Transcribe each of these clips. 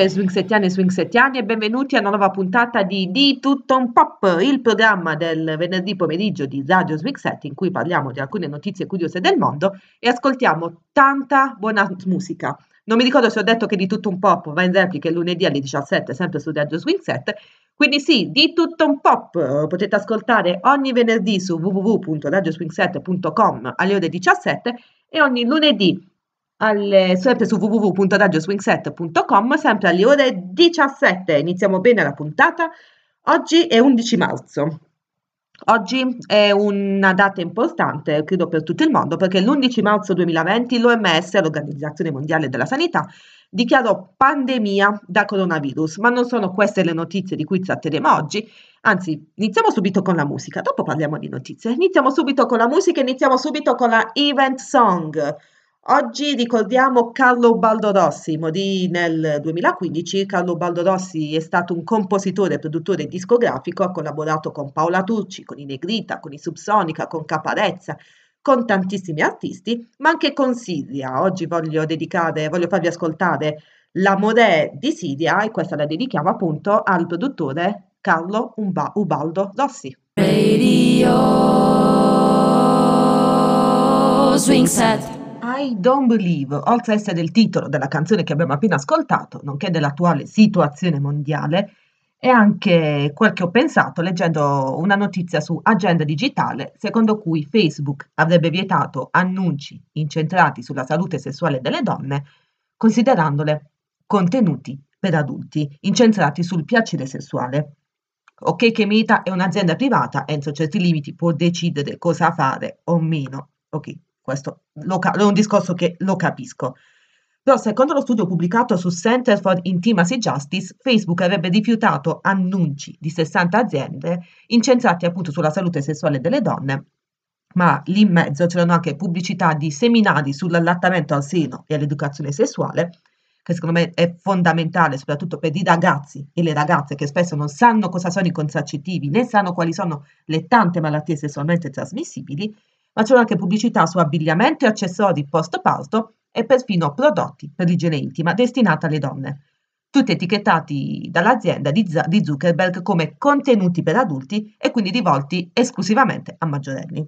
salve swingsettiani e swingsettiani e benvenuti a una nuova puntata di Di Tutto un Pop, il programma del venerdì pomeriggio di Radio Swingset in cui parliamo di alcune notizie curiose del mondo e ascoltiamo tanta buona musica. Non mi ricordo se ho detto che Di Tutto un Pop va in replica il lunedì alle 17 sempre su Radio Swingset, quindi sì, Di Tutto un Pop potete ascoltare ogni venerdì su www.radioswingset.com alle ore 17 e ogni lunedì alle, sempre su www.radioswingset.com, sempre alle ore 17. Iniziamo bene la puntata. Oggi è 11 marzo. Oggi è una data importante, credo per tutto il mondo, perché l'11 marzo 2020 l'OMS, l'Organizzazione Mondiale della Sanità, dichiarò pandemia da coronavirus, ma non sono queste le notizie di cui tratteremo oggi, anzi iniziamo subito con la musica, dopo parliamo di notizie, iniziamo subito con la musica, iniziamo subito con la event song. Oggi ricordiamo Carlo Baldorossi, morì nel 2015. Carlo Baldorossi è stato un compositore e produttore discografico, ha collaborato con Paola Turci, con i Negrita, con i Subsonica, con Caparezza, con tantissimi artisti, ma anche con Siria. Oggi voglio dedicare, voglio farvi ascoltare L'amore di Siria e questa la dedichiamo appunto al produttore Carlo Umba- Ubaldo Rossi. Radio Swing Set. I Don't Believe, oltre ad essere il titolo della canzone che abbiamo appena ascoltato, nonché dell'attuale situazione mondiale, è anche quel che ho pensato leggendo una notizia su Agenda Digitale, secondo cui Facebook avrebbe vietato annunci incentrati sulla salute sessuale delle donne, considerandole contenuti per adulti, incentrati sul piacere sessuale. Ok che Meta è un'azienda privata, entro certi limiti può decidere cosa fare o meno. Ok, questo è un discorso che lo capisco. Però secondo lo studio pubblicato su Center for Intimacy Justice, Facebook avrebbe rifiutato annunci di 60 aziende incentrati appunto sulla salute sessuale delle donne, ma lì in mezzo c'erano anche pubblicità di seminari sull'allattamento al seno e all'educazione sessuale, che secondo me è fondamentale soprattutto per i ragazzi e le ragazze che spesso non sanno cosa sono i contraccettivi, né sanno quali sono le tante malattie sessualmente trasmissibili, ma c'erano anche pubblicità su abbigliamento e accessori post-parto e perfino prodotti per l'igiene intima destinati alle donne, tutti etichettati dall'azienda di, Zuckerberg come contenuti per adulti e quindi rivolti esclusivamente a maggiorenni.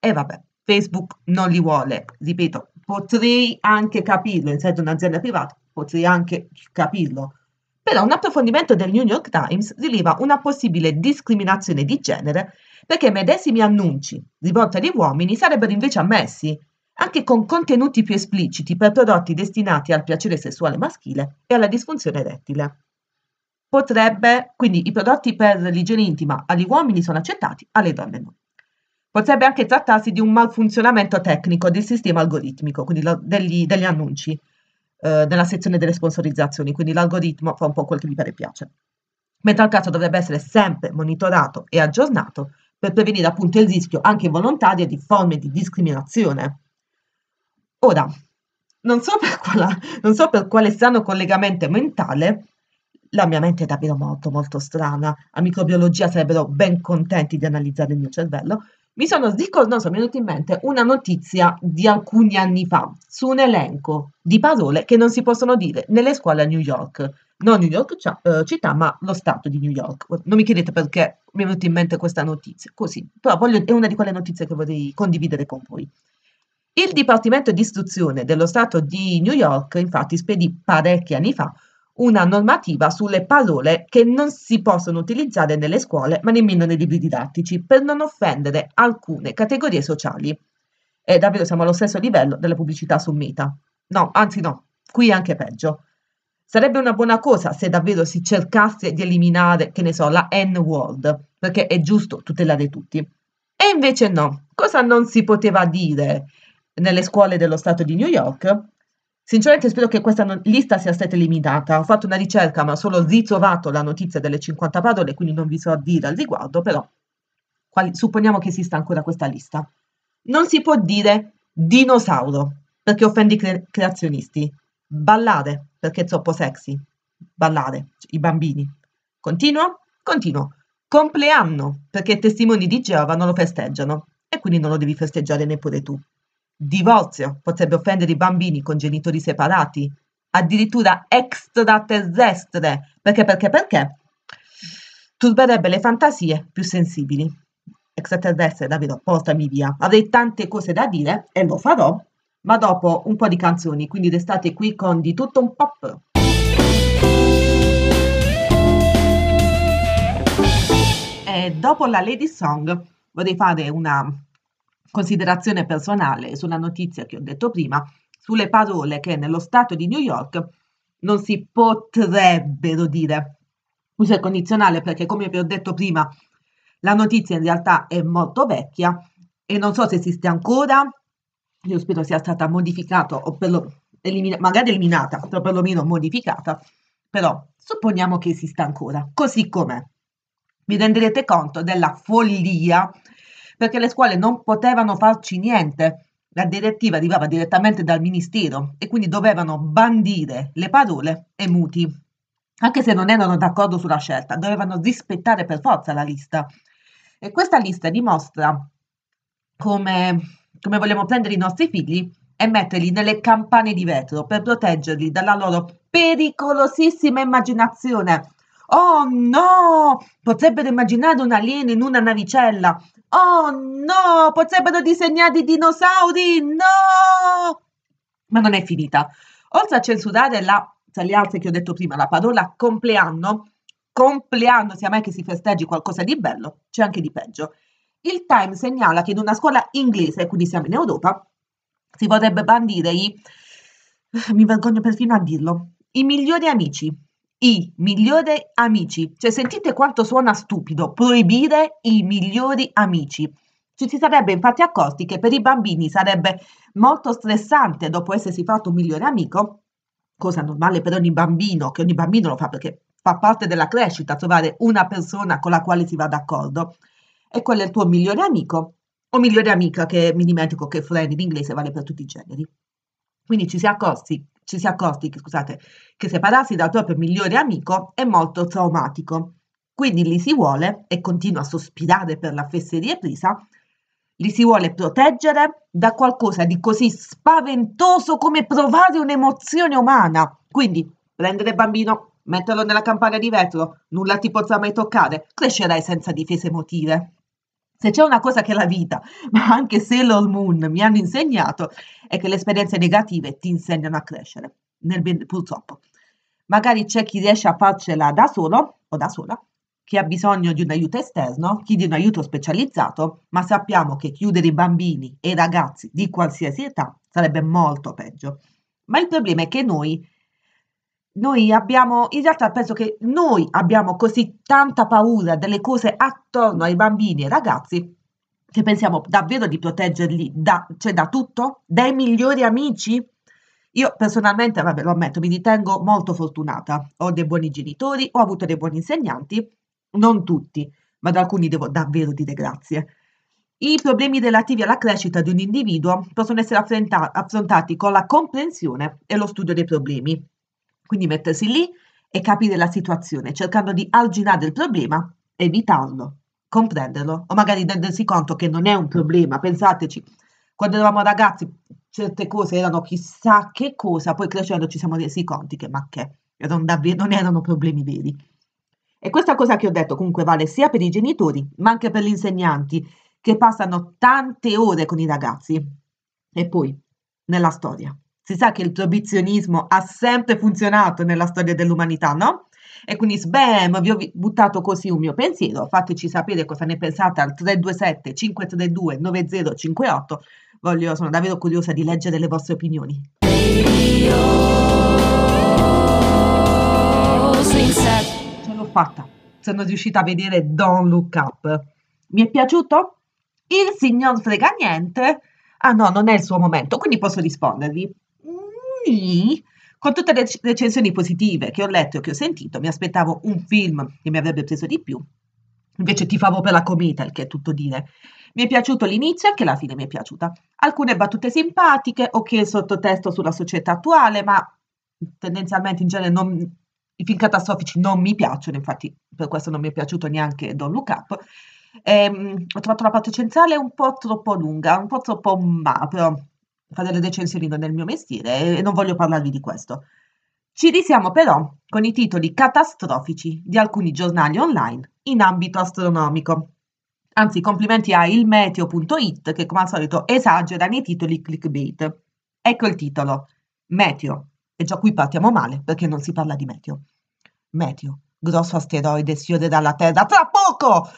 E vabbè, Facebook non li vuole, ripeto, potrei anche capirlo, essendo un'azienda privata, potrei anche capirlo. Però un approfondimento del New York Times rileva una possibile discriminazione di genere perché medesimi annunci rivolti agli uomini sarebbero invece ammessi, anche con contenuti più espliciti per prodotti destinati al piacere sessuale maschile e alla disfunzione erettile. Potrebbe, quindi i prodotti per l'igiene intima agli uomini sono accettati, alle donne no. Potrebbe anche trattarsi di un malfunzionamento tecnico del sistema algoritmico, quindi lo, degli, degli, annunci eh, nella sezione delle sponsorizzazioni, quindi l'algoritmo fa un po' quel che gli pare e piace. Mentre al caso dovrebbe essere sempre monitorato e aggiornato per prevenire appunto il rischio anche volontario di forme di discriminazione. Ora, non so per, quale, non so per quale strano collegamento mentale, la mia mente è davvero molto molto strana, a microbiologia sarebbero ben contenti di analizzare il mio cervello, mi sono ricordato, mi è venuta in mente una notizia di alcuni anni fa su un elenco di parole che non si possono dire nelle scuole a New York non New York uh, città, ma lo stato di New York. Non mi chiedete perché mi è venuta in mente questa notizia, così, però voglio, è una di quelle notizie che vorrei condividere con voi. Il Dipartimento di Istruzione dello Stato di New York, infatti, spedì parecchi anni fa una normativa sulle parole che non si possono utilizzare nelle scuole, ma nemmeno nei libri didattici, per non offendere alcune categorie sociali. E davvero siamo allo stesso livello della pubblicità su Meta. No, anzi no, qui è anche peggio. Sarebbe una buona cosa se davvero si cercasse di eliminare, che ne so, la N-word, perché è giusto tutelare tutti. E invece no. Cosa non si poteva dire nelle scuole dello Stato di New York? Sinceramente spero che questa lista sia stata eliminata. Ho fatto una ricerca, ma solo ritrovato la notizia delle 50 parole, quindi non vi so dire al riguardo, però quali, supponiamo che esista ancora questa lista. Non si può dire dinosauro, perché offende i cre- creazionisti. Ballare, perché è troppo sexy. Ballare, i bambini. Continuo? Continuo. Compleanno, perché i testimoni di Geova non lo festeggiano e quindi non lo devi festeggiare neppure tu. Divorzio, potrebbe offendere i bambini con genitori separati. addirittura extraterrestre, perché, perché, perché turberebbe le fantasie più sensibili. Extraterrestre, davvero, portami via. Avrei tante cose da dire e lo farò, ma dopo un po' di canzoni, quindi restate qui con di tutto un pop. E dopo la Lady Song vorrei fare una considerazione personale sulla notizia che ho detto prima, sulle parole che nello Stato di New York non si potrebbero dire. Uso il condizionale perché, come vi ho detto prima, la notizia in realtà è molto vecchia e non so se esiste ancora. Io spero sia stata modificata o per lo, elimina, magari eliminata, però perlomeno modificata. Però supponiamo che esista ancora, così com'è. Vi renderete conto della follia perché le scuole non potevano farci niente. La direttiva arrivava direttamente dal ministero e quindi dovevano bandire le parole e muti. Anche se non erano d'accordo sulla scelta, dovevano rispettare per forza la lista. E questa lista dimostra come, come vogliamo prendere i nostri figli e metterli nelle campane di vetro per proteggerli dalla loro pericolosissima immaginazione. Oh no! Potrebbero immaginare un alieno in una navicella. Oh no! Potrebbero disegnare i dinosauri. No! Ma non è finita. Oltre a censurare la, tra le altre che ho detto prima, la parola compleanno, compleanno, sia mai che si festeggi qualcosa di bello, c'è anche di peggio. Il Time segnala che in una scuola inglese, quindi siamo in Europa, si vorrebbe bandire i, mi vergogno perfino a dirlo, i migliori amici. I migliori amici. Cioè, sentite quanto suona stupido proibire i migliori amici. Ci si sarebbe infatti accorti che per i bambini sarebbe molto stressante dopo essersi fatto un migliore amico, cosa normale per ogni bambino, che ogni bambino lo fa perché fa parte della crescita trovare una persona con la quale si va d'accordo. E quello è il tuo migliore amico o migliore amica, che mi dimentico che friend in inglese vale per tutti i generi. Quindi ci si è accorti, ci si è accorti scusate, che separarsi dal proprio migliore amico è molto traumatico. Quindi li si vuole, e continua a sospirare per la fesseria presa, li si vuole proteggere da qualcosa di così spaventoso come provare un'emozione umana. Quindi prendere il bambino, metterlo nella campana di vetro, nulla ti potrà mai toccare, crescerai senza difese emotive. Se c'è una cosa che la vita, ma anche Sailor Moon mi hanno insegnato, è che le esperienze negative ti insegnano a crescere, ben, purtroppo. Magari c'è chi riesce a farcela da solo o da sola, chi ha bisogno di un aiuto esterno, chi di un aiuto specializzato, ma sappiamo che chiudere i bambini e i ragazzi di qualsiasi età sarebbe molto peggio. Ma il problema è che noi noi abbiamo, in realtà penso che noi abbiamo così tanta paura delle cose attorno ai bambini e ragazzi che pensiamo davvero di proteggerli da, cioè da tutto? Dai migliori amici? Io personalmente, vabbè, lo ammetto, mi ritengo molto fortunata. Ho dei buoni genitori, ho avuto dei buoni insegnanti, non tutti, ma ad alcuni devo davvero dire grazie. I problemi relativi alla crescita di un individuo possono essere affrontati con la comprensione e lo studio dei problemi. Quindi mettersi lì e capire la situazione, cercando di arginare il problema, evitarlo, comprenderlo, o magari rendersi conto che non è un problema. Pensateci, quando eravamo ragazzi certe cose erano chissà che cosa, poi crescendo ci siamo resi conti che ma che erano davvero, non erano problemi veri. E questa cosa che ho detto comunque vale sia per i genitori, ma anche per gli insegnanti che passano tante ore con i ragazzi. E poi, nella storia, si sa che il proibizionismo ha sempre funzionato nella storia dell'umanità, no? E quindi sbam, vi ho buttato così un mio pensiero, fateci sapere cosa ne pensate al 327 532 9058, Voglio, sono davvero curiosa di leggere le vostre opinioni. Ce l'ho fatta, sono riuscita a vedere Don't Look Up. Mi è piaciuto? Il signor frega niente? Ah no, non è il suo momento, quindi posso rispondervi. Sì, con tutte le recensioni positive che ho letto e che ho sentito, mi aspettavo un film che mi avrebbe preso di più. Invece ti favo per la cometa, il che è tutto dire. Mi è piaciuto l'inizio e anche la fine mi è piaciuta. Alcune battute simpatiche, ok il sottotesto sulla società attuale, ma tendenzialmente in genere non, i film catastrofici non mi piacciono, infatti per questo non mi è piaciuto neanche Don Look Up. Ehm, ho trovato la parte centrale un po' troppo lunga, un po' troppo ma, però fare le recensioni non è il mio mestiere e non voglio parlarvi di questo. Ci risiamo però con i titoli catastrofici di alcuni giornali online in ambito astronomico. Anzi, complimenti a ilmeteo.it che come al solito esagera nei titoli clickbait. Ecco il titolo. Meteo. E già qui partiamo male perché non si parla di meteo. Meteo. Grosso asteroide sfiore dalla Terra tra poco!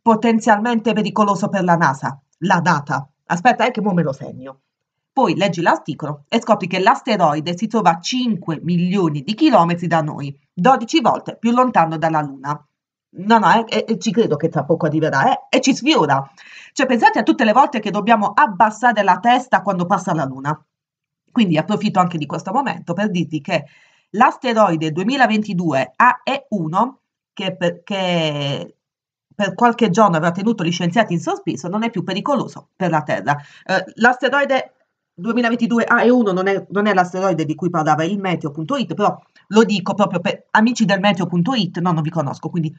Potenzialmente pericoloso per la NASA. La data. Aspetta, è che mo me lo segno. Poi leggi l'articolo e scopri che l'asteroide si trova a 5 milioni di chilometri da noi, 12 volte più lontano dalla Luna. No, no, eh, eh, ci credo che tra poco arriverà, eh, e ci sfiora. Cioè, pensate a tutte le volte che dobbiamo abbassare la testa quando passa la Luna. Quindi approfitto anche di questo momento per dirti che l'asteroide 2022 AE1, che per, per qualche giorno avrà tenuto gli scienziati in sospeso, non è più pericoloso per la Terra. Eh, l'asteroide 2022 AE1 non è, non è l'asteroide di cui parlava il meteo.it, però lo dico proprio per amici del meteo.it, no, non vi conosco, quindi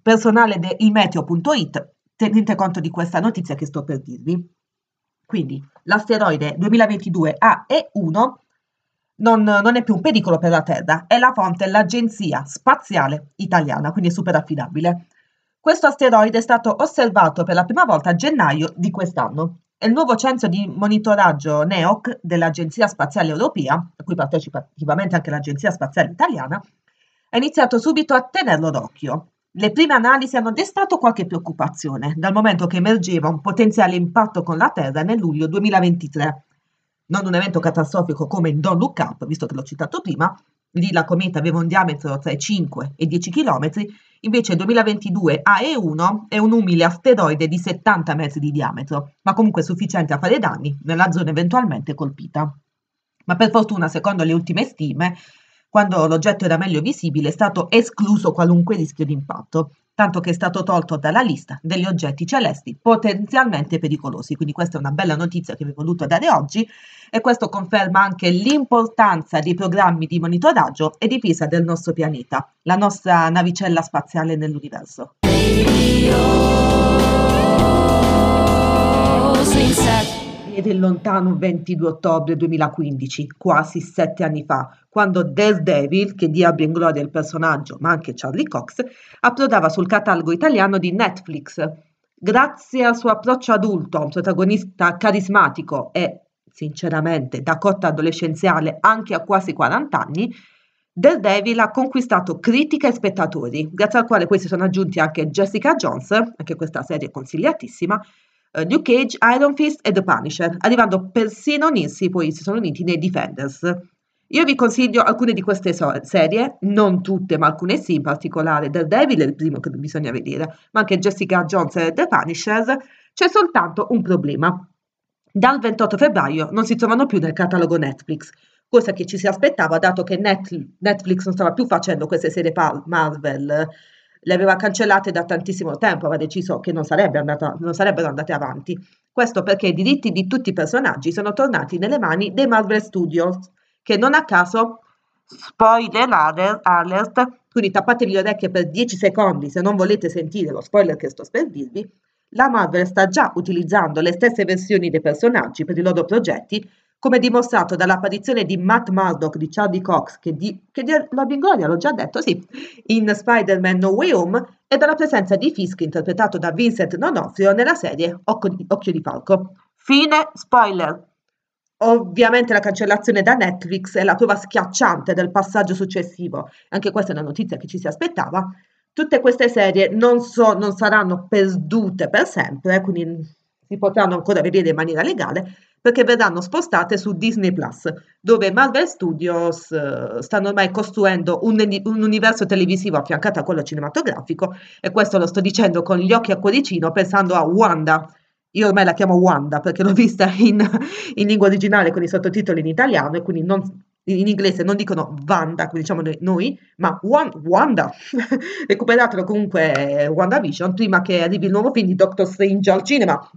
personale del meteo.it, tenete conto di questa notizia che sto per dirvi. Quindi l'asteroide 2022 AE1 non, non, è più un pericolo per la Terra, è la fonte l'Agenzia Spaziale Italiana, quindi è super affidabile. Questo asteroide è stato osservato per la prima volta a gennaio di quest'anno e il nuovo centro di monitoraggio NEOC dell'Agenzia Spaziale Europea, a cui partecipa attivamente anche l'Agenzia Spaziale Italiana, ha iniziato subito a tenerlo d'occhio. Le prime analisi hanno destato qualche preoccupazione, dal momento che emergeva un potenziale impatto con la Terra nel luglio 2023. Non un evento catastrofico come il Don't Look Up, visto che l'ho citato prima, lì la cometa aveva un diametro tra i 5 e i 10 km, invece il 2022 AE1 è un umile asteroide di 70 metri di diametro, ma comunque sufficiente a fare danni nella zona eventualmente colpita. Ma per fortuna, secondo le ultime stime, quando l'oggetto era meglio visibile, è stato escluso qualunque rischio di impatto, tanto che è stato tolto dalla lista degli oggetti celesti potenzialmente pericolosi. Quindi questa è una bella notizia che vi ho voluto dare oggi e questo conferma anche l'importanza dei programmi di monitoraggio e difesa del nostro pianeta, la nostra navicella spaziale nell'universo. Ed è lontano 22 ottobre 2015, quasi sette anni fa, quando Daredevil, che diablo in gloria il personaggio, ma anche Charlie Cox, approdava sul catalogo italiano di Netflix. Grazie al suo approccio adulto, a un protagonista carismatico e, sinceramente, da cotta adolescenziale anche a quasi 40 anni, Daredevil ha conquistato critica e spettatori, grazie al quale poi si sono aggiunti anche Jessica Jones, anche questa serie consigliatissima, uh, Luke Cage, Iron Fist e The Punisher, arrivando persino unirsi, poi si sono uniti nei Defenders. Io vi consiglio alcune di queste so- serie, non tutte, ma alcune sì, in particolare Daredevil è il primo che bisogna vedere, ma anche Jessica Jones e The Punisher. C'è soltanto un problema. Dal 28 febbraio non si trovano più nel catalogo Netflix, cosa che ci si aspettava dato che Net- Netflix non stava più facendo queste serie Marvel le aveva cancellate da tantissimo tempo, aveva deciso che non, sarebbe andata, non sarebbero andate avanti. Questo perché i diritti di tutti i personaggi sono tornati nelle mani dei Marvel Studios, che non a caso, spoiler alert, quindi tappatevi le orecchie per 10 secondi se non volete sentire lo spoiler che sto per dirvi, la Marvel sta già utilizzando le stesse versioni dei personaggi per i loro progetti come dimostrato dall'apparizione di Matt Murdock di Charlie Cox, che di, che di Robin Gloria, l'ho già detto, sì, in Spider-Man No Way Home, e dalla presenza di Fisk, interpretato da Vincent D'Onofrio, nella serie Occhio di Falco. Fine spoiler. Ovviamente la cancellazione da Netflix è la prova schiacciante del passaggio successivo, anche questa è una notizia che ci si aspettava. Tutte queste serie non, so, non saranno perdute per sempre, quindi si potranno ancora vedere in maniera legale, perché verranno spostate su Disney Plus, dove Marvel Studios uh, stanno ormai costruendo un, un, universo televisivo affiancato a quello cinematografico e questo lo sto dicendo con gli occhi a cuoricino pensando a Wanda. Io ormai la chiamo Wanda perché l'ho vista in, in lingua originale con i sottotitoli in italiano e quindi non, in inglese non dicono Wanda, come diciamo noi, ma Wanda. Recuperatelo comunque WandaVision prima che arrivi il nuovo film di Doctor Strange al cinema.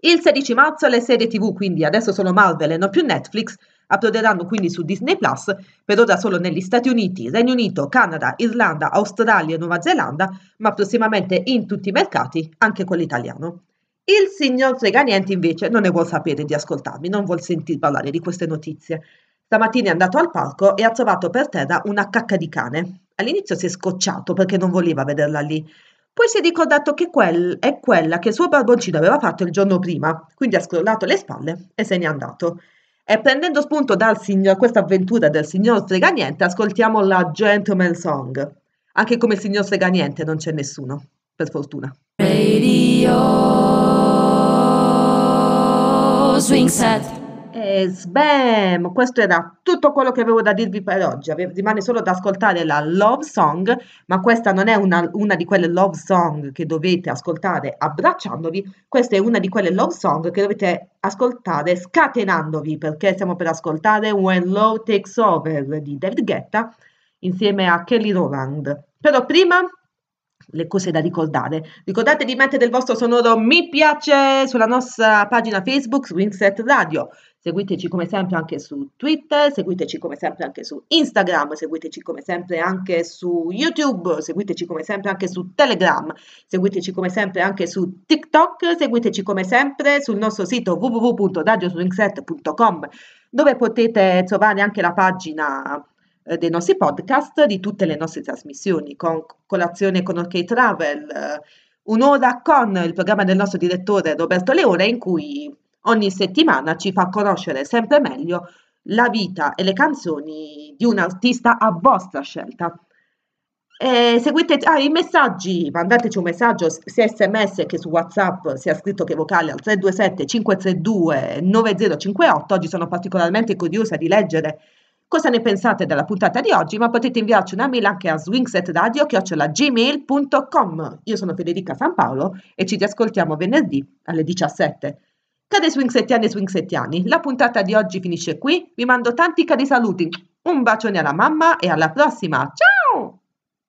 Il 16 marzo le serie TV, quindi adesso sono Marvel e non più Netflix, approderanno quindi su Disney Plus, per ora solo negli Stati Uniti, Regno Unito, Canada, Irlanda, Australia e Nuova Zelanda, ma prossimamente in tutti i mercati, anche quello italiano. Il signor Freganiente invece non ne vuol sapere di ascoltarmi, non vuol sentir parlare di queste notizie. Stamattina è andato al parco e ha trovato per terra una cacca di cane. All'inizio si è scocciato perché non voleva vederla lì. Poi si è ricordato che quel è quella che il suo barboncino aveva fatto il giorno prima, quindi ha scrollato le spalle e se n'è andato. E prendendo spunto da questa avventura del signor Streganiente, ascoltiamo la Gentleman Song. Anche come il signor Streganiente non c'è nessuno, per fortuna. Radio Swing Set. E sbam! Questo era tutto quello che avevo da dirvi per oggi. Rimane solo da ascoltare la love song, ma questa non è una, una, di quelle love song che dovete ascoltare abbracciandovi, questa è una di quelle love song che dovete ascoltare scatenandovi, perché stiamo per ascoltare When Love Takes Over di David Guetta insieme a Kelly Rowland. Però prima le cose da ricordare. Ricordate di mettere il vostro sonoro mi piace sulla nostra pagina Facebook Swingset Radio. Seguiteci come sempre anche su Twitter, seguiteci come sempre anche su Instagram, seguiteci come sempre anche su YouTube, seguiteci come sempre anche su Telegram, seguiteci come sempre anche su TikTok, seguiteci come sempre sul nostro sito www.radioswingset.com dove potete trovare anche la pagina eh, dei nostri podcast, di tutte le nostre trasmissioni, con colazione con OK Travel, eh, un'ora con il programma del nostro direttore Roberto Leone in cui ogni settimana ci fa conoscere sempre meglio la vita e le canzoni di un artista a vostra scelta. E seguite ah, i messaggi, mandateci un messaggio sia sms che su whatsapp sia scritto che vocale al 327 532 9058 oggi sono particolarmente curiosa di leggere cosa ne pensate della puntata di oggi ma potete inviarci una mail anche a swingsetradio.gmail.com io sono Federica San Paolo e ci riascoltiamo venerdì alle 17 Cari swingsettiani e swingsettiani, la puntata di oggi finisce qui. Vi mando tanti cari saluti. Un bacione alla mamma e alla prossima. Ciao!